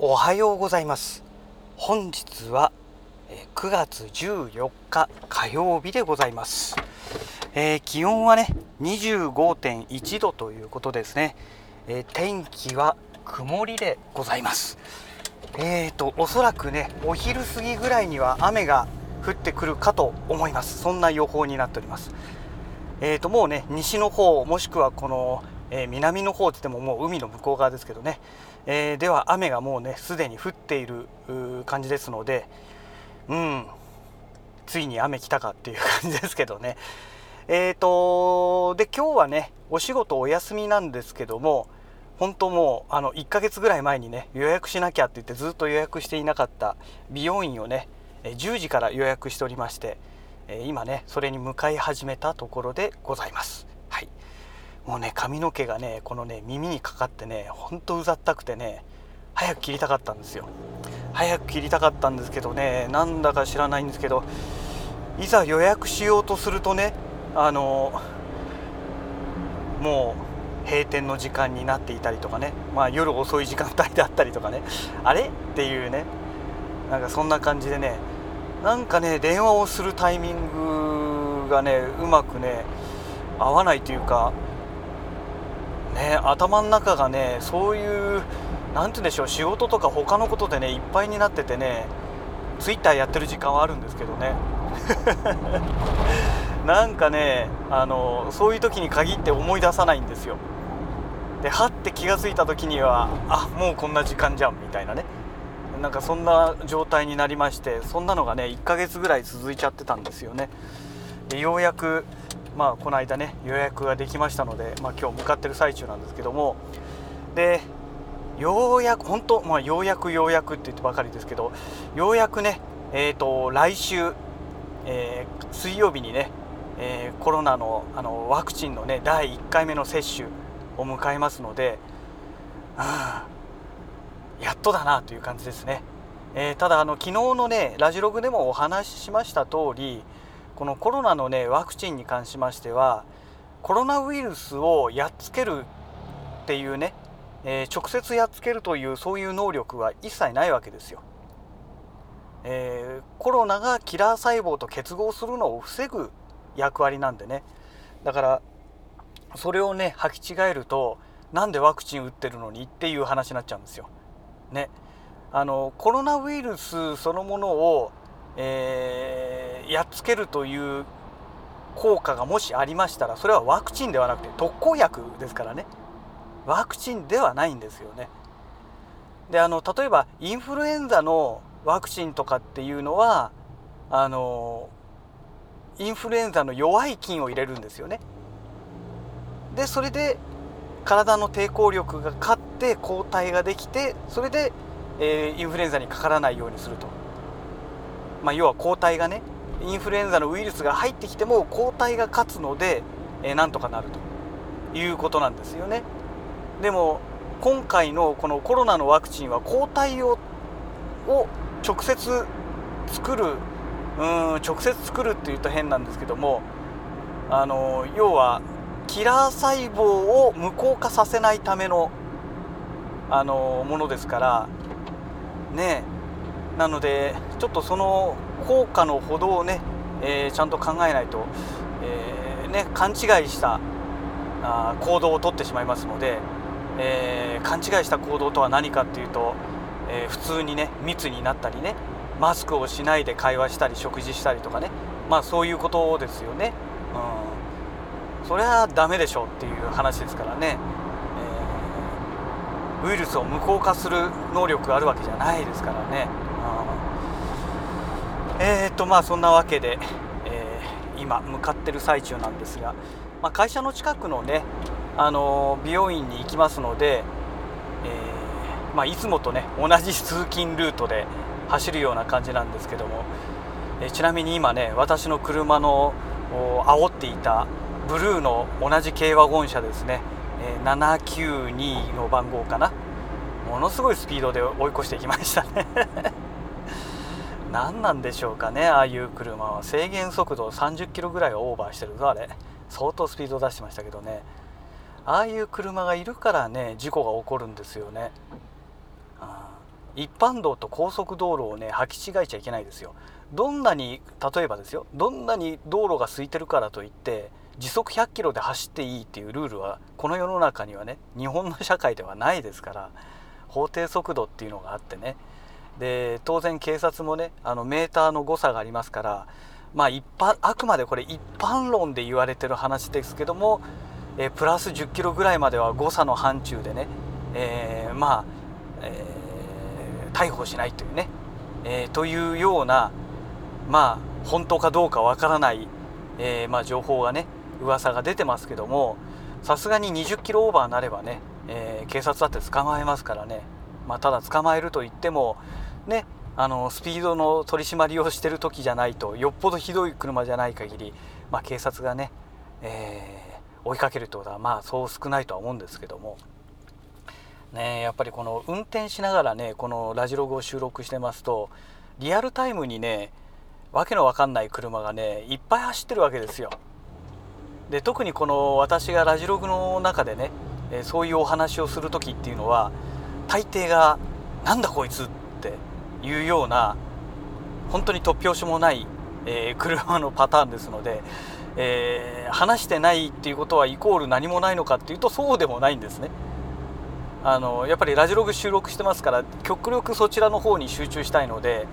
おはようございます。本日は9月14日火曜日でございます、えー、気温はね25.1度ということですね、えー、天気は曇りでございます。えーとおそらくねお昼過ぎぐらいには雨が降ってくるかと思います。そんな予報になっております。えーともうね西の方もしくはこのえー、南の方って言ってももう海の向こう側ですけどね、えー、では雨がもうねすでに降っている感じですのでうんついに雨来たかっていう感じですけどね。えーとで今日はねお仕事お休みなんですけども本当もうあの1ヶ月ぐらい前にね予約しなきゃって言ってずっと予約していなかった美容院をね10時から予約しておりまして今ねそれに向かい始めたところでございます。もうね髪の毛がねこのね耳にかかってねほんとうざったくてね早く切りたかったんですよ。早く切りたかったんですけどねなんだか知らないんですけどいざ予約しようとするとねあのもう閉店の時間になっていたりとかねまあ夜遅い時間帯であったりとかねあれっていうねなんかそんな感じでねなんかね電話をするタイミングがねうまくね合わないというかね頭の中がねそういう何て言うんでしょう仕事とか他のことでねいっぱいになっててねツイッターやってる時間はあるんですけどね。なんかねあのそういう時に限って思い出さないんですよ。ではって気が付いた時にはあもうこんな時間じゃんみたいなね。なんかそんな状態になりましてそんなのがね1ヶ月ぐらい続いちゃってたんですよね。でようやくまあ、この間ね予約ができましたので、まあ、今日向かってる最中なんですけどもでようやく本当、まあ、ようやくようやくって言ってばかりですけどようやくね、えーと、来週、えー、水曜日にね、えー、コロナのあのワクチンのね第1回目の接種を迎えますので、うん、やっとだなという感じですね。えー、ただあの昨日のねラジログでもお話ししました通りこのコロナのねワクチンに関しましてはコロナウイルスをやっつけるっていうね、えー、直接やっつけるというそういう能力は一切ないわけですよ。えー、コロナがキラー細胞と結合するのを防ぐ役割なんでねだからそれをね履き違えるとなんでワクチン打ってるのにっていう話になっちゃうんですよ。ね、あのコロナウイルスそのものをえー、やっつけるという効果がもしありましたらそれはワクチンではなくて特効薬ですからねワクチンではないんですよね。であの例えばインフルエンザのワクチンとかっていうのはあのインフルエンザの弱い菌を入れるんですよね。でそれで体の抵抗力が勝って抗体ができてそれで、えー、インフルエンザにかからないようにするとまあ、要は抗体がねインフルエンザのウイルスが入ってきても抗体が勝つので、えー、なんとかなるということなんですよね。でも今回のこのコロナのワクチンは抗体をを直接作るうん直接作るっていうと変なんですけどもあの要はキラー細胞を無効化させないためのあのものですからねなのでちょっとその効果のほどをね、えー、ちゃんと考えないと、えー、ね、勘違いしたあ行動をとってしまいますので、えー、勘違いした行動とは何かっていうと、え普通にね密になったりねマスクをしないで会話したり食事したりとかねまあそういうことですよね。うん、それはダメでしょうっていう話ですからね、えウイルスを無効化する能力があるわけじゃないですからね。うんえーとまあそんなわけで、えー、今向かってる最中なんですが、まあ、会社の近くのね、あのー、美容院に行きますので、えー、まあ、いつもとね同じ通勤ルートで走るような感じなんですけども、えちなみに今ね私の車の煽っていたブルーの同じ軽ワゴン車ですね、え792の番号かな。ものすごいスピードで追い越していきましたね。何なんでしょうかねああいう車は。制限速度30キロぐらいオーバーしてるぞあれ。相当スピード出してましたけどね。ああいう車がいるからね事故が起こるんですよね。うん一般道と高速道路をね履き違えちゃいけないですよ。どんなに例えばですよ。どんなに道路が空いてるからといって時速100キロで走っていいっていうルールはこの世の中にはね日本の社会ではないですから法定速度っていうのがあってねで当然警察もねあのメーターの誤差がありますからまあ一般あくまでこれ一般論で言われてる話ですけども、えプラス10キロぐらいまでは誤差の範疇でね、えー、まあ、えー、逮捕しないというね、えー、というようなまあ本当かどうかわからない、えまあ、情報がね噂が出てますけどもさすがに20キロオーバーになればね、え警察だって捕まえますからね、まあ、ただ捕まえるといってもねあのスピードの取り締まりをしてる時じゃないとよっぽどひどい車じゃない限り、まあ、警察がね、えー、追いかけるってことはまあそう少ないとは思うんですけども。ね、やっぱりこの運転しながらねこのラジログを収録してますとリアルタイムにねわけのわかんない車がねいっぱい走ってるわけですよで特にこの私がラジログの中でねそういうお話をする時っていうのは大抵が「なんだこいつ」っていうような本当に突拍子もない、えー、車のパターンですので、えー、話してないっていうことはイコール何もないのかっていうとそうでもないんですね。あのやっぱりラジログ収録してますから極力そちらの方に集中したいので、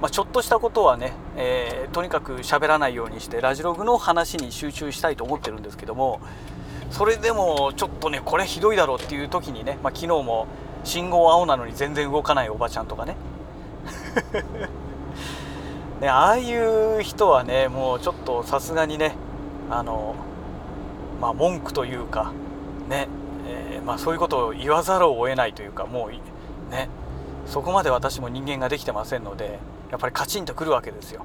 まあ、ちょっとしたことはね、えー、とにかく喋らないようにしてラジログの話に集中したいと思ってるんですけどもそれでもちょっとねこれひどいだろうっていう時にね、まあ、昨日も信号青なのに全然動かないおばちゃんとかね ねああいう人はねもうちょっとさすがにねあのまあ文句というかね、えー、まあ、そういうことを言わざるを得ないというかもうねそこまで私も人間ができてませんのでやっぱりカチンとくるわけですよ。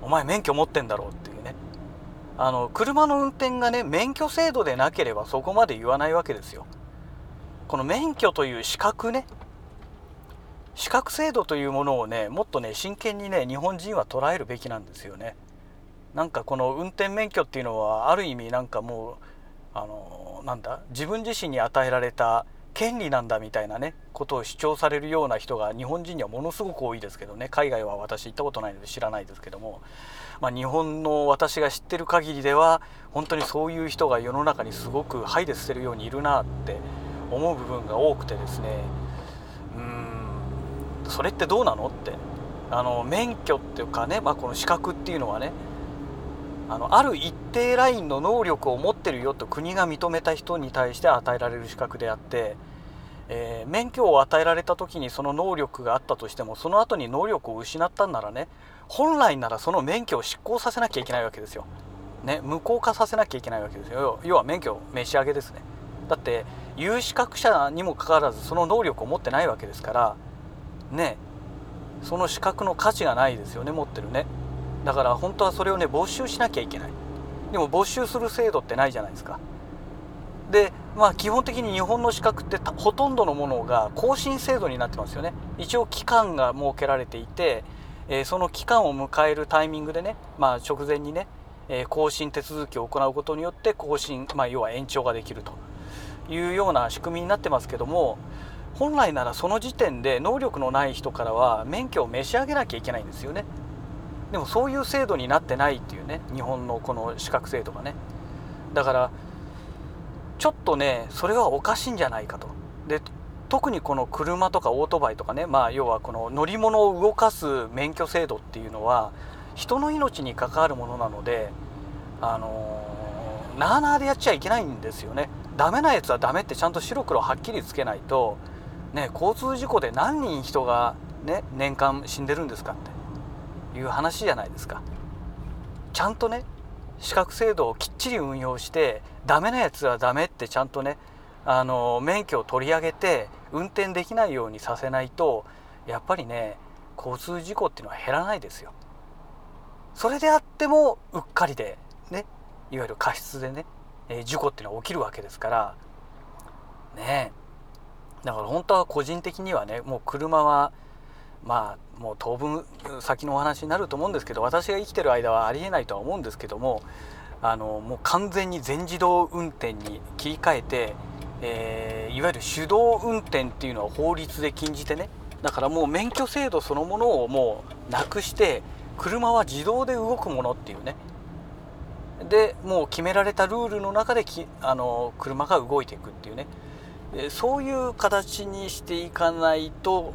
お前免許持ってんだろうっていうねあの車の運転がね免許制度でなければそこまで言わないわけですよ。この免許という資格ね資格制度というものをねもっとね真剣にね日本人は捉えるべきなんですよね。なんかこの運転免許っていうのはある意味なんかもうあのなんだ自分自身に与えられた権利なんだみたいなねことを主張されるような人が日本人にはものすごく多いですけどね。海外は私行ったことないので知らないですけども、まあ、日本の私が知ってる限りでは本当にそういう人が世の中にすごくハイデスしてるようにいるなって思う部分が多くてですね。それってどうなのって。あの免許っていうかね、まあ、この資格っていうのはねあのある一定ラインの能力を持ってるよと国が認めた人に対して与えられる資格であって、えー、免許を与えられた時にその能力があったとしてもその後に能力を失ったんならね本来ならその免許を執行させなきゃいけないわけですよ。ね、無効化させなきゃいけないわけですよ。要は免許召し上げですね。だって有資格者にもかかわらずその能力を持ってないわけですからねその資格の価値がないですよね持ってるね。だから本当はそれをね没収しなきゃいけない。でも没収する制度ってないじゃないですか。でまあ基本的に日本の資格ってほとんどのものが更新制度になってますよね。一応期間が設けられていて、えー、その期間を迎えるタイミングでね、まあ、直前にね、えー、更新手続きを行うことによって更新、まあ、要は延長ができるというような仕組みになってますけども本来ならその時点で能力のない人からは免許を召し上げなきゃいけないんですよね。でもそういう制度になってないっていうね日本のこの資格制度がね。だからちょっとねそれはおかしいんじゃないかと。で特にこの車とかオートバイとかねまあ要はこの乗り物を動かす免許制度っていうのは人の命に関わるものなのであのー、なあなあでやっちゃいけないんですよね。ダメなやつはダメってちゃんと白黒はっきりつけないとね、交通事故で何人人が、ね、年間死んでるんですかっていう話じゃないですか。ちゃんとね資格制度をきっちり運用してダメなやつはダメってちゃんとねあの免許を取り上げて運転できないようにさせないとやっぱりね交通事故っていうのは減らないですよ。それであってもうっかりでねいわゆる過失でね、えー、事故っていうのは起きるわけですからねえだから本当は個人的にはねもう車はまあもう当分先のお話になると思うんですけど私が生きてる間はありえないとは思うんですけどもあのもう完全に全自動運転に切り替えて、えー、いわゆる手動運転っていうのは法律で禁じてねだからもう免許制度そのものをもうなくして車は自動で動くものっていうね。でもう決められたルールの中できあの車が動いていくっていうね。そういう形にしていかないと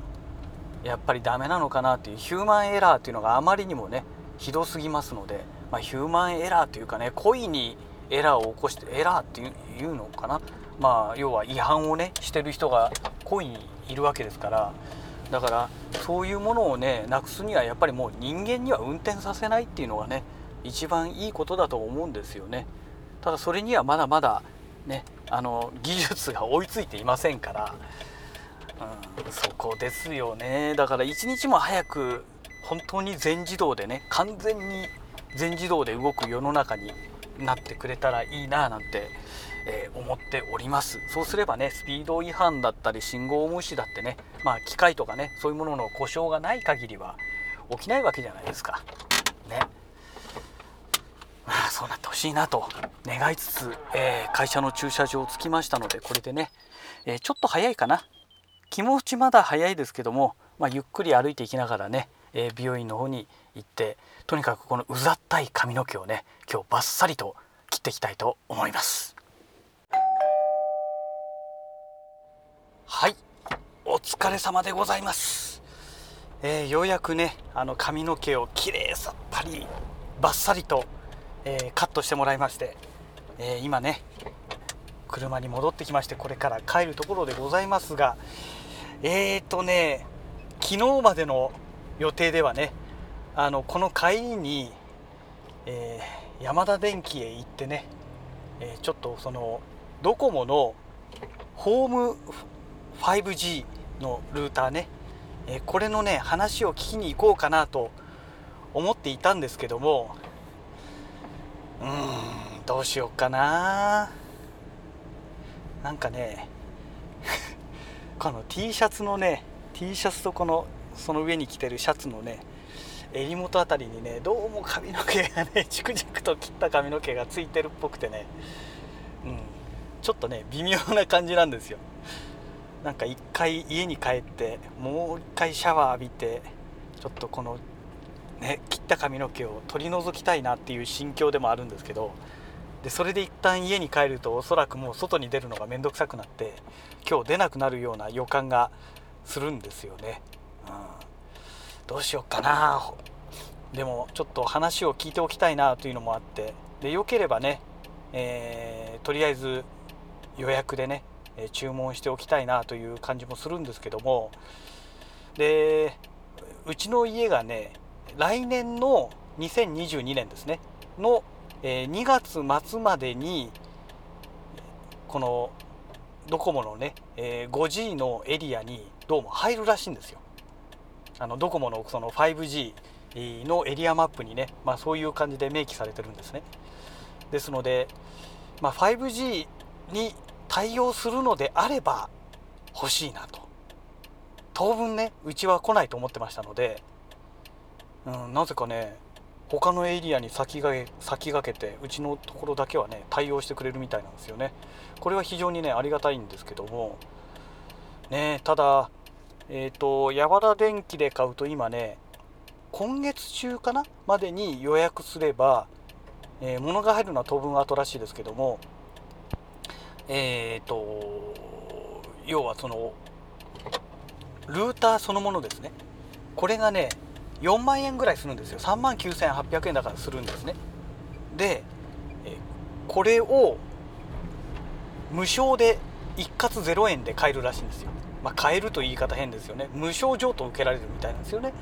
やっぱりダメなのかなっていうヒューマンエラーっていうのがあまりにもねひどすぎますので、まあ、ヒューマンエラーというかね故意にエラーを起こしてエラーっていうのかな。まあ要は違反をねしてる人が故意にいるわけですから。だからそういうものをねなくすにはやっぱりもう人間には運転させないっていうのがね一番いいことだと思うんですよね。ただそれにはまだまだねあの技術が追いついていませんから、うん、そこですよね。だから一日も早く本当に全自動でね完全に全自動で動く世の中になってくれたらいいななんて、えー、思っております。そうすればねスピード違反だったり信号無視だってねまあ機械とかねそういうものの故障がない限りは起きないわけじゃないですか。そうなってほしいなと願いつつ、えー、会社の駐車場を着きましたのでこれでね、えー、ちょっと早いかな。気持ちまだ早いですけども、まあ、ゆっくり歩いていきながらね、え美容院の方に行ってとにかくこのうざったい髪の毛をね今日バッサリと切っていきたいと思います。はいお疲れ様でございます、えー、ようやくねあの髪の毛をきれいさっぱりバッサリと、え、カットしてもらいまして、え、今ね車に戻ってきましてこれから帰るところでございますがえーとね昨日までの予定ではねあのこの帰りに、えー、山田電機へ行ってね、えー、ちょっとそのドコモのホーム 5G のルーターね、えー、これのね話を聞きに行こうかなと思っていたんですけどもうーんどうしようかな。なんかね この T シャツのね T シャツとこのその上に着てるシャツのね襟元辺りにねどうも髪の毛がねチクチクと切った髪の毛がついてるっぽくてね、うん、ちょっとね微妙な感じなんですよ。なんか一回家に帰ってもう一回シャワー浴びてちょっとこのね切った髪の毛を取り除きたいなっていう心境でもあるんですけどでそれで一旦家に帰るとおそらくもう外に出るのが面倒くさくなって今日出なくなるような予感がするんですよね。うんどうしようかなでもちょっと話を聞いておきたいなというのもあってでよければね、えー、とりあえず予約でね注文しておきたいなという感じもするんですけどもでうちの家がね来年の2022年ですね。の、えー、2月末までにこのドコモのね、えー、5G のエリアにどうも入るらしいんですよ。あのドコモのその 5G のエリアマップにね、まあ、そういう感じで明記されてるんですね。ですので、まあ、5G に対応するのであれば欲しいなと。当分ねうちは来ないと思ってましたので、うん、なぜかね他のエリアに先が先駆けてうちのところだけはね対応してくれるみたいなんですよねこれは非常にねありがたいんですけどもねただえっ、ー、と、ヤバラ電機で買うと今ね、今月中かなまでに予約すれば、えー、物が入るのは当分後らしいですけども、えっ、ー、と、要はその、ルーターそのものですね。これがね、4万円ぐらいするんですよ。3万9800円だからするんですね。で、これを無償で一括0円で買えるらしいんですよ。まあ、買えると言い方変ですよね無償譲渡を受けられるみたいなんですよね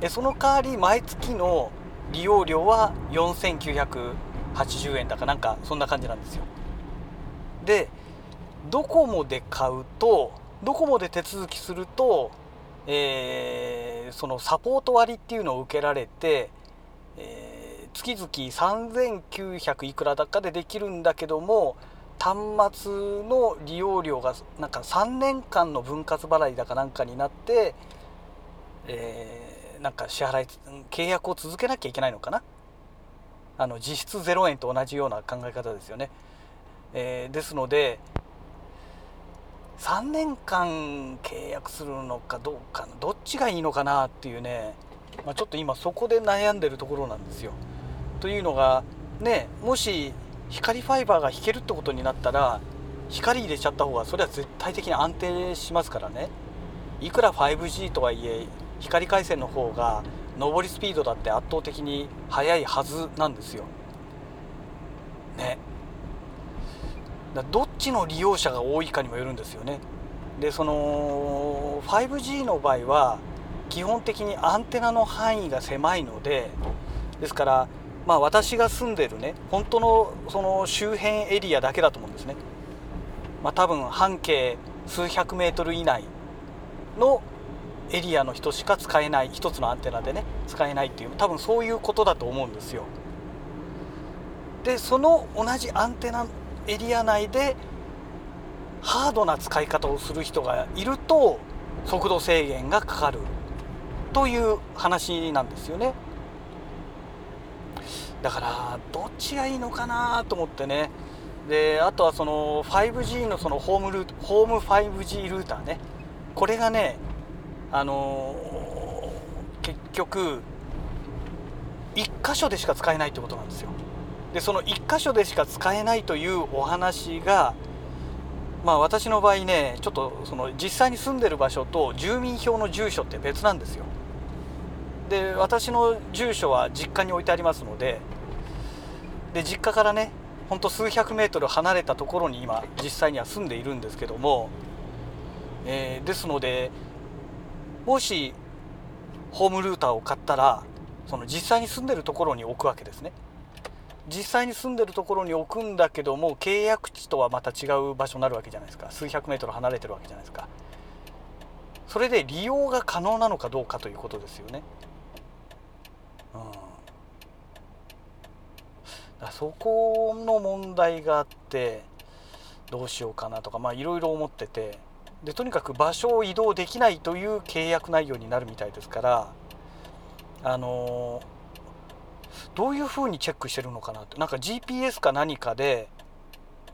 でその代わり毎月の利用料は4980円だかなんかそんな感じなんですよでドコモで買うとドコモで手続きすると、えー、そのサポート割っていうのを受けられて、えー、月々3900いくらだかでできるんだけども端末の利用料がなんか3年間の分割払いだかなんかになって、えー、なんか支払い契約を続けなきゃいけないのかな？あの実質0円と同じような考え方ですよね、えー、ですので3年間契約するのかどうかどっちがいいのかなっていうね、まあ、ちょっと今そこで悩んでるところなんですよ。というのがねもし光ファイバーが引けるってことになったら光入れちゃった方がそれは絶対的に安定しますからねいくら 5G とはいえ光回線の方が上りスピードだって圧倒的に速いはずなんですよ。ね。だどっちの利用者が多いかにもよるんですよね。でその 5G の場合は基本的にアンテナの範囲が狭いのでですからまあ私が住んでるね本当のその周辺エリアだけだと思うんですね。まあ、多分半径数百メートル以内のエリアの人しか使えない一つのアンテナでね使えないっていう多分そういうことだと思うんですよ。でその同じアンテナエリア内でハードな使い方をする人がいると速度制限がかかるという話なんですよね。だからどっちがいいのかなと思ってね。であとはその 5G のそのホームルホーム 5G ルーターね。これがねあのー、結局1箇所でしか使えないってことなんですよ。でその1箇所でしか使えないというお話がまあ私の場合ねちょっとその実際に住んでる場所と住民票の住所って別なんですよ。で私の住所は実家に置いてありますのでで実家からねほんと数百メートル離れたところに今実際には住んでいるんですけども、えー、ですのでもしホームルーターを買ったらその実際に住んでるところに置くわけですね。実際に住んでるところに置くんだけども契約地とはまた違う場所になるわけじゃないですか。数百メートル離れてるわけじゃないですか。それで利用が可能なのかどうかということですよね。うん。だそこの問題があってどうしようかなとかまあいろいろ思ってて。でとにかく場所を移動できないという契約内容になるみたいですからあのどういうふうにチェックしてるのかなって。なんか GPS か何かで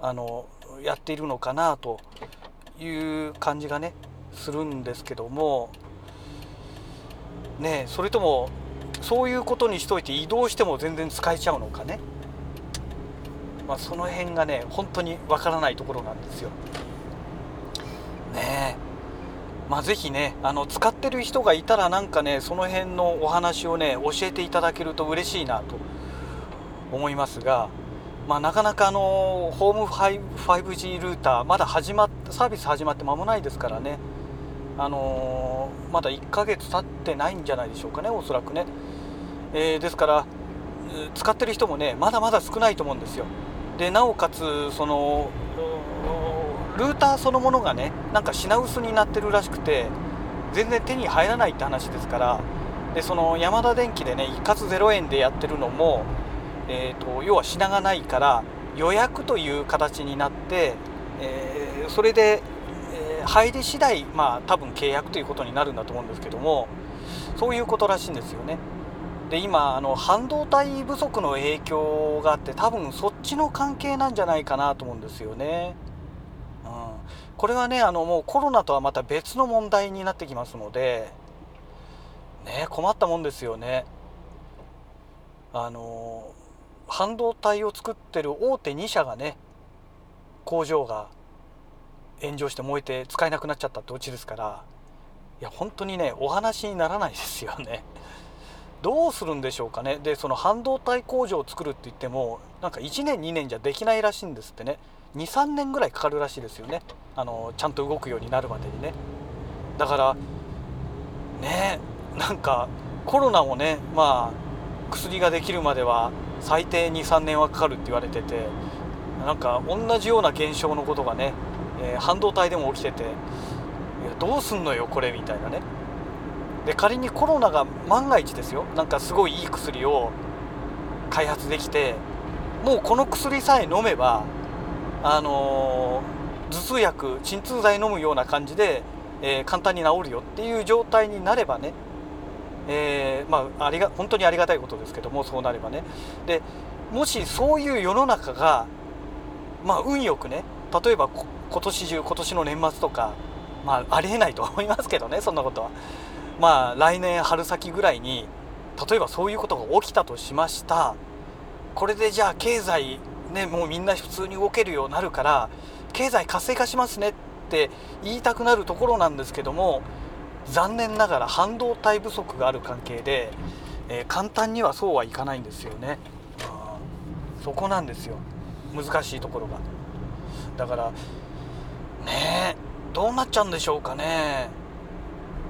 あのやっているのかなという感じがねするんですけども。ねそれともそういうことにしといて移動しても全然使えちゃうのかね。まあその辺がね本当にわからないところなんですよ。まあ、ぜひねあの使ってる人がいたらなんかねその辺のお話をね教えていただけると嬉しいなと思いますが、まあ、なかなかあのホーム 5G ルーターまだ始まっサービス始まって間もないですからねあの、まだ1ヶ月経ってないんじゃないでしょうかねおそらくね、えー、ですから使ってる人もねまだまだ少ないと思うんですよ。でなおかつそのルーターそのものがねなんか品薄になってるらしくて全然手に入らないって話ですからでそのヤマダ電機でね一括0円でやってるのも、えーと、要は品がないから予約という形になって、えー、それで、えー、入り次第まあ多分契約ということになるんだと思うんですけどもそういうことらしいんですよね。で今あの半導体不足の影響があって多分そっちの関係なんじゃないかなと思うんですよね。これはねあのもうコロナとはまた別の問題になってきますのでね困ったもんですよね。あの半導体を作ってる大手2社がね工場が炎上して燃えて使えなくなっちゃったってオチですからいや本当にねお話にならないですよね。どうするんでしょうかね。でその半導体工場を作るって言ってもなんか1年2年じゃできないらしいんですってね。23年ぐらいかかるらしいですよね。あのちゃんと動くようになるまでにね。だからねなんかコロナもねまあ薬ができるまでは最低23年はかかるって言われててなんか同じような現象のことがね、えー、半導体でも起きてていやどうすんのよこれみたいなね。で仮にコロナが万が一ですよ。なんかすごいいい薬を開発できてもうこの薬さえ飲めばあの、頭痛薬鎮痛剤飲むような感じで、えー、簡単に治るよっていう状態になればね、えー、まあありが本当にありがたいことですけどもそうなればね。でもしそういう世の中がまあ運よくね例えば今年中今年の年末とかまあありえないと思いますけどねそんなことは。まあ来年春先ぐらいに例えばそういうことが起きたとしました。これでじゃあ経済ねもうみんな普通に動けるようになるから経済活性化しますねって言いたくなるところなんですけども残念ながら半導体不足がある関係で、えー、簡単にはそうはいかないんですよね、うん、そこなんですよ。難しいところが。だからねどうなっちゃうんでしょうかね。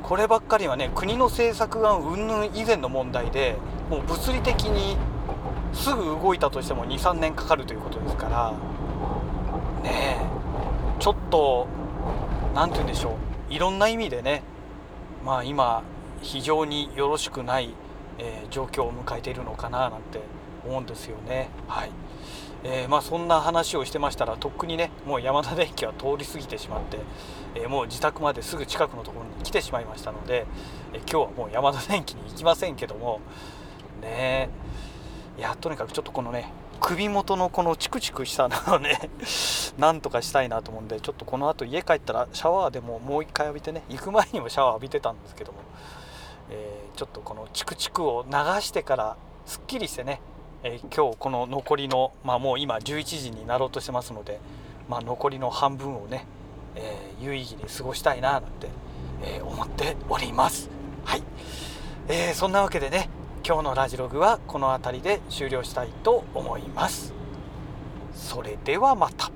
こればっかりはね国の政策が云々以前の問題でもう物理的にすぐ動いたとしても23年かかるということですからねえちょっと何て言うんでしょういろんな意味でねまあ今非常によろしくない、えー、状況を迎えているのかななんて思うんですよねはい。えー、まあ、そんな話をしてましたらとっくにねもう山田電機は通り過ぎてしまって、えー、もう自宅まですぐ近くのところに来てしまいましたので、えー、今日はもう山田電機に行きませんけどもねえいやとにかくちょっとこのね首元のこのチクチクしたのをね なんとかしたいなと思うんでちょっとこの後家帰ったらシャワーでももう一回浴びてね行く前にもシャワー浴びてたんですけども、えちょっとこのチクチクを流してからすっきりしてねえー、今日この残りの、まあ、もう今11時になろうとしてますので、まあ、残りの半分をね、えー、有意義に過ごしたいななんて、えー、思っております。はい、えー、そんなわけでね今日のラジログはこの辺りで終了したいと思います。それではまた。